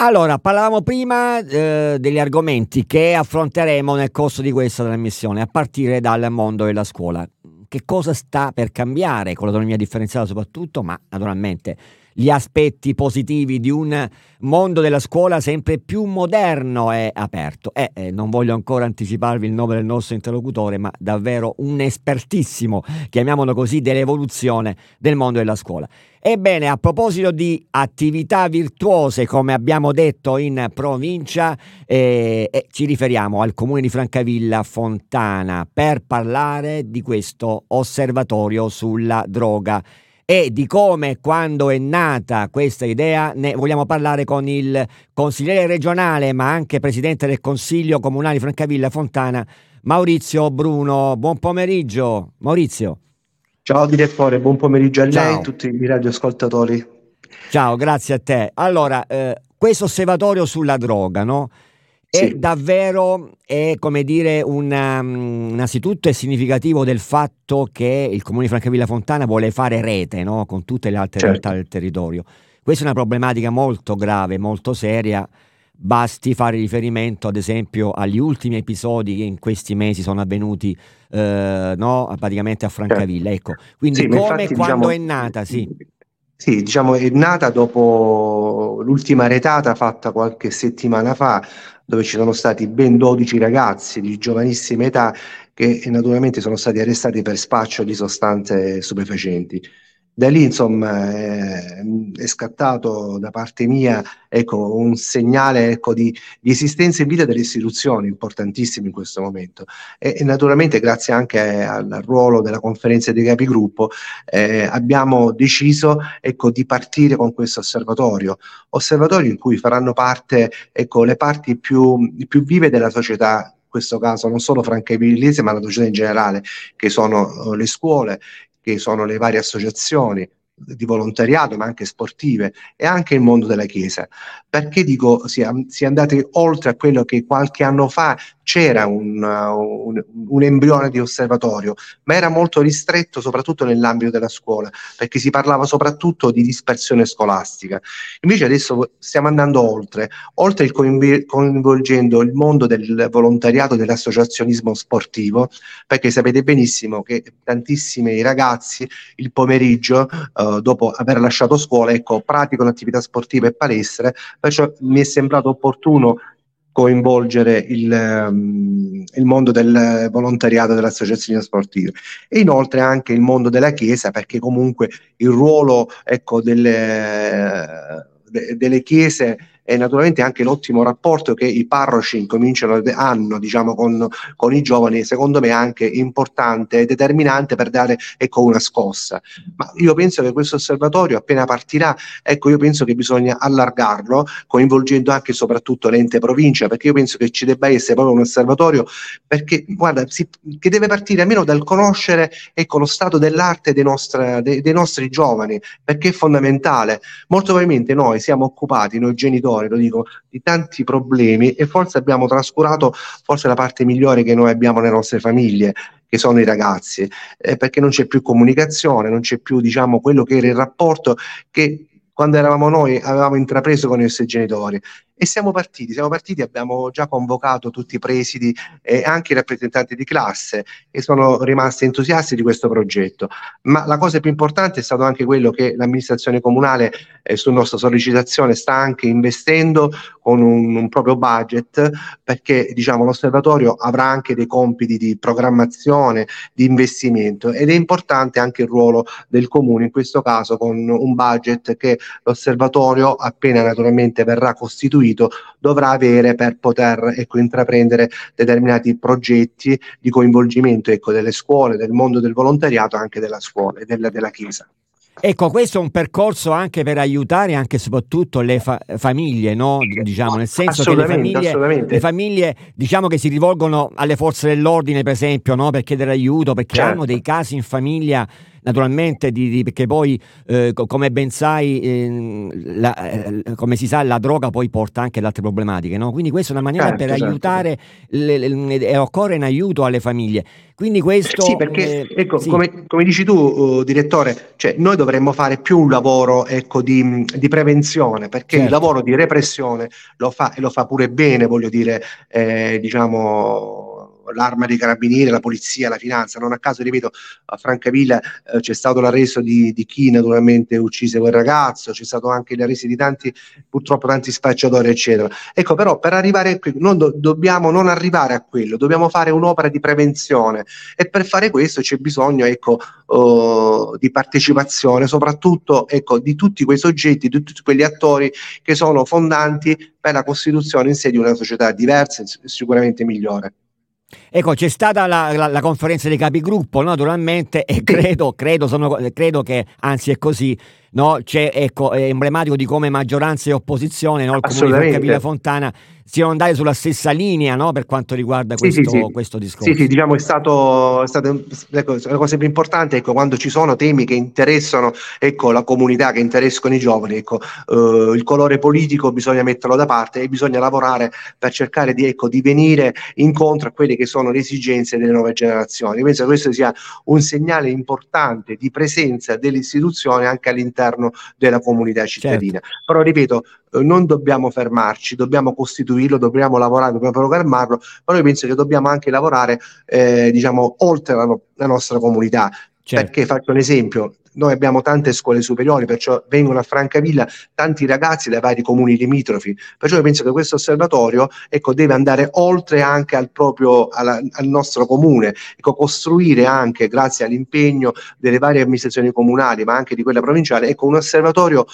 Allora, parlavamo prima eh, degli argomenti che affronteremo nel corso di questa trasmissione, a partire dal mondo della scuola. Che cosa sta per cambiare con l'autonomia differenziata soprattutto, ma naturalmente gli aspetti positivi di un mondo della scuola sempre più moderno e aperto. E eh, non voglio ancora anticiparvi il nome del nostro interlocutore, ma davvero un espertissimo, chiamiamolo così, dell'evoluzione del mondo della scuola. Ebbene, a proposito di attività virtuose, come abbiamo detto in provincia, eh, eh, ci riferiamo al comune di Francavilla Fontana per parlare di questo osservatorio sulla droga e di come quando è nata questa idea ne vogliamo parlare con il consigliere regionale ma anche presidente del Consiglio Comunale di Francavilla Fontana, Maurizio Bruno. Buon pomeriggio, Maurizio. Ciao direttore, buon pomeriggio a Ciao. lei e a tutti i radioascoltatori. Ciao, grazie a te. Allora, eh, questo osservatorio sulla droga, no? È sì. davvero, è come dire, una, um, innanzitutto è significativo del fatto che il comune di Francavilla Fontana vuole fare rete no? con tutte le altre certo. realtà del territorio. Questa è una problematica molto grave, molto seria. Basti fare riferimento, ad esempio, agli ultimi episodi che in questi mesi sono avvenuti eh, no? praticamente a Francavilla. Ecco. Quindi, sì, come e quando diciamo, è nata? Sì. Sì, diciamo è nata dopo l'ultima retata fatta qualche settimana fa dove ci sono stati ben 12 ragazzi di giovanissima età che naturalmente sono stati arrestati per spaccio di sostanze stupefacenti. Da lì, insomma, è, è scattato da parte mia ecco, un segnale ecco, di, di, esistenza in vita delle istituzioni, importantissimo in questo momento. E, e naturalmente, grazie anche al ruolo della conferenza dei capigruppo, eh, abbiamo deciso ecco, di partire con questo osservatorio. Osservatorio in cui faranno parte ecco, le parti più, più vive della società in questo caso non solo francavillese ma la società in generale, che sono uh, le scuole, che sono le varie associazioni di volontariato, ma anche sportive, e anche il mondo della Chiesa. Perché dico si si è andati oltre a quello che qualche anno fa c'era un, un, un, embrione di osservatorio, ma era molto ristretto soprattutto nell'ambito della scuola, perché si parlava soprattutto di dispersione scolastica. Invece adesso stiamo andando oltre, oltre il coinv- coinvolgendo il mondo del volontariato, dell'associazionismo sportivo, perché sapete benissimo che tantissimi ragazzi il pomeriggio, eh, dopo aver lasciato scuola, ecco, praticano attività sportive e palestre, perciò mi è sembrato opportuno coinvolgere il, um, il, mondo del volontariato delle associazioni sportive. E inoltre anche il mondo della Chiesa perché comunque il ruolo ecco, delle, de, delle chiese e naturalmente anche l'ottimo rapporto che i parroci incominciano, hanno diciamo, con, con, i giovani, secondo me anche importante e determinante per dare ecco, una scossa. Ma io penso che questo osservatorio appena partirà, ecco, io penso che bisogna allargarlo, coinvolgendo anche e soprattutto l'ente provincia, perché io penso che ci debba essere proprio un osservatorio perché, guarda, si, che deve partire almeno dal conoscere ecco, lo stato dell'arte dei, nostra, dei, dei nostri giovani, perché è fondamentale. Molto probabilmente noi siamo occupati, noi genitori, genitori, lo dico, di tanti problemi e forse abbiamo trascurato forse la parte migliore che noi abbiamo nelle nostre famiglie, che sono i ragazzi, eh, perché non c'è più comunicazione, non c'è più diciamo quello che era il rapporto che quando eravamo noi avevamo intrapreso con i nostri genitori e siamo partiti, siamo partiti, abbiamo già convocato tutti i presidi e anche i rappresentanti di classe e sono rimasti entusiasti di questo progetto. Ma la cosa più importante è stato anche quello che l'amministrazione comunale eh, su nostra sollecitazione sta anche investendo con un, un proprio budget perché diciamo, l'osservatorio avrà anche dei compiti di programmazione, di investimento ed è importante anche il ruolo del comune in questo caso con un budget che l'osservatorio appena naturalmente verrà costituito costituito dovrà avere per poter ecco, intraprendere determinati progetti di coinvolgimento ecco, delle scuole, del mondo del volontariato, anche della scuola e della, della Chiesa. Ecco, questo è un percorso anche per aiutare anche e soprattutto le fa- famiglie, no? diciamo, nel senso che le famiglie, le famiglie, diciamo che si rivolgono alle forze dell'ordine, per esempio, no? per chiedere aiuto, perché certo. hanno dei casi in famiglia naturalmente di, di, perché poi eh, come ben sai eh, la, eh, come si sa la droga poi porta anche ad altre problematiche no? quindi questa è una maniera certo, per certo. aiutare le, le, e occorre in aiuto alle famiglie quindi questo sì perché eh, ecco sì. Come, come, dici tu uh, direttore cioè, noi dovremmo fare più un lavoro ecco, di, di, prevenzione perché certo. il lavoro di repressione lo fa e lo fa pure bene voglio dire eh, diciamo l'arma dei carabinieri, la polizia, la finanza. Non a caso, ripeto, a Francavilla eh, c'è stato l'arresto di, di, chi naturalmente uccise quel ragazzo, c'è stato anche l'arresto di tanti, purtroppo tanti spacciatori, eccetera. Ecco, però per arrivare qui non do, dobbiamo non arrivare a quello, dobbiamo fare un'opera di prevenzione e per fare questo c'è bisogno, ecco, uh, di partecipazione, soprattutto ecco, di tutti quei soggetti, di tutti quegli attori che sono fondanti per la costituzione in sé di una società diversa sicuramente migliore. Ecco, c'è stata la, la, la, conferenza dei capigruppo, naturalmente, e credo, credo, sono, credo che, anzi è così, no? C'è, ecco, è emblematico di come maggioranza e opposizione, no? il comune di Villa Fontana siano andati sulla stessa linea no? per quanto riguarda questo, sì, sì, questo discorso. Sì, sì, diciamo è stato, è stato ecco, la cosa più importante ecco, quando ci sono temi che interessano ecco, la comunità, che interessano i giovani, ecco, eh, il colore politico bisogna metterlo da parte e bisogna lavorare per cercare di, ecco, di venire incontro a quelle che sono le esigenze delle nuove generazioni. Penso che questo sia un segnale importante di presenza delle istituzioni anche all'interno della comunità cittadina. Certo. Però ripeto, eh, non dobbiamo fermarci, dobbiamo costituirlo, dobbiamo lavorare, dobbiamo programmarlo, però io penso che dobbiamo anche lavorare eh, diciamo oltre la, no- la nostra comunità. Certo. Perché faccio un esempio, noi abbiamo tante scuole superiori, perciò vengono a Francavilla tanti ragazzi dai vari comuni limitrofi, perciò io penso che questo osservatorio ecco, deve andare oltre anche al, proprio, alla, al nostro comune, ecco, costruire anche, grazie all'impegno delle varie amministrazioni comunali, ma anche di quella provinciale, ecco, un osservatorio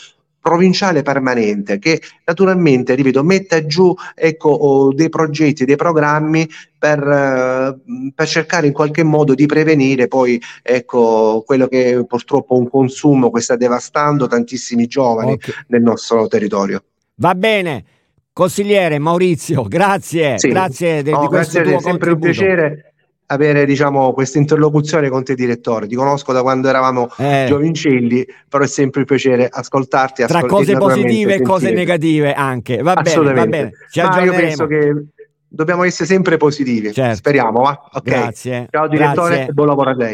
provinciale permanente che naturalmente, ripeto, metta giù ecco, dei progetti, dei programmi per, eh, per, cercare in qualche modo di prevenire poi ecco, quello che purtroppo un consumo che sta devastando tantissimi giovani okay. nel nostro territorio. Va bene. Consigliere Maurizio, grazie, sì. grazie de, no, di questo grazie, tuo è sempre un piacere avere diciamo, questa interlocuzione con te direttore. Ti conosco da quando eravamo eh. giovincelli, però è sempre un piacere ascoltarti. Tra ascol- cose positive e cose negative anche. Va bene, va bene. Ci Ma io penso che dobbiamo essere sempre positivi. Certo. Speriamo, va? Ok. Grazie. Ciao direttore Grazie. buon lavoro a lei.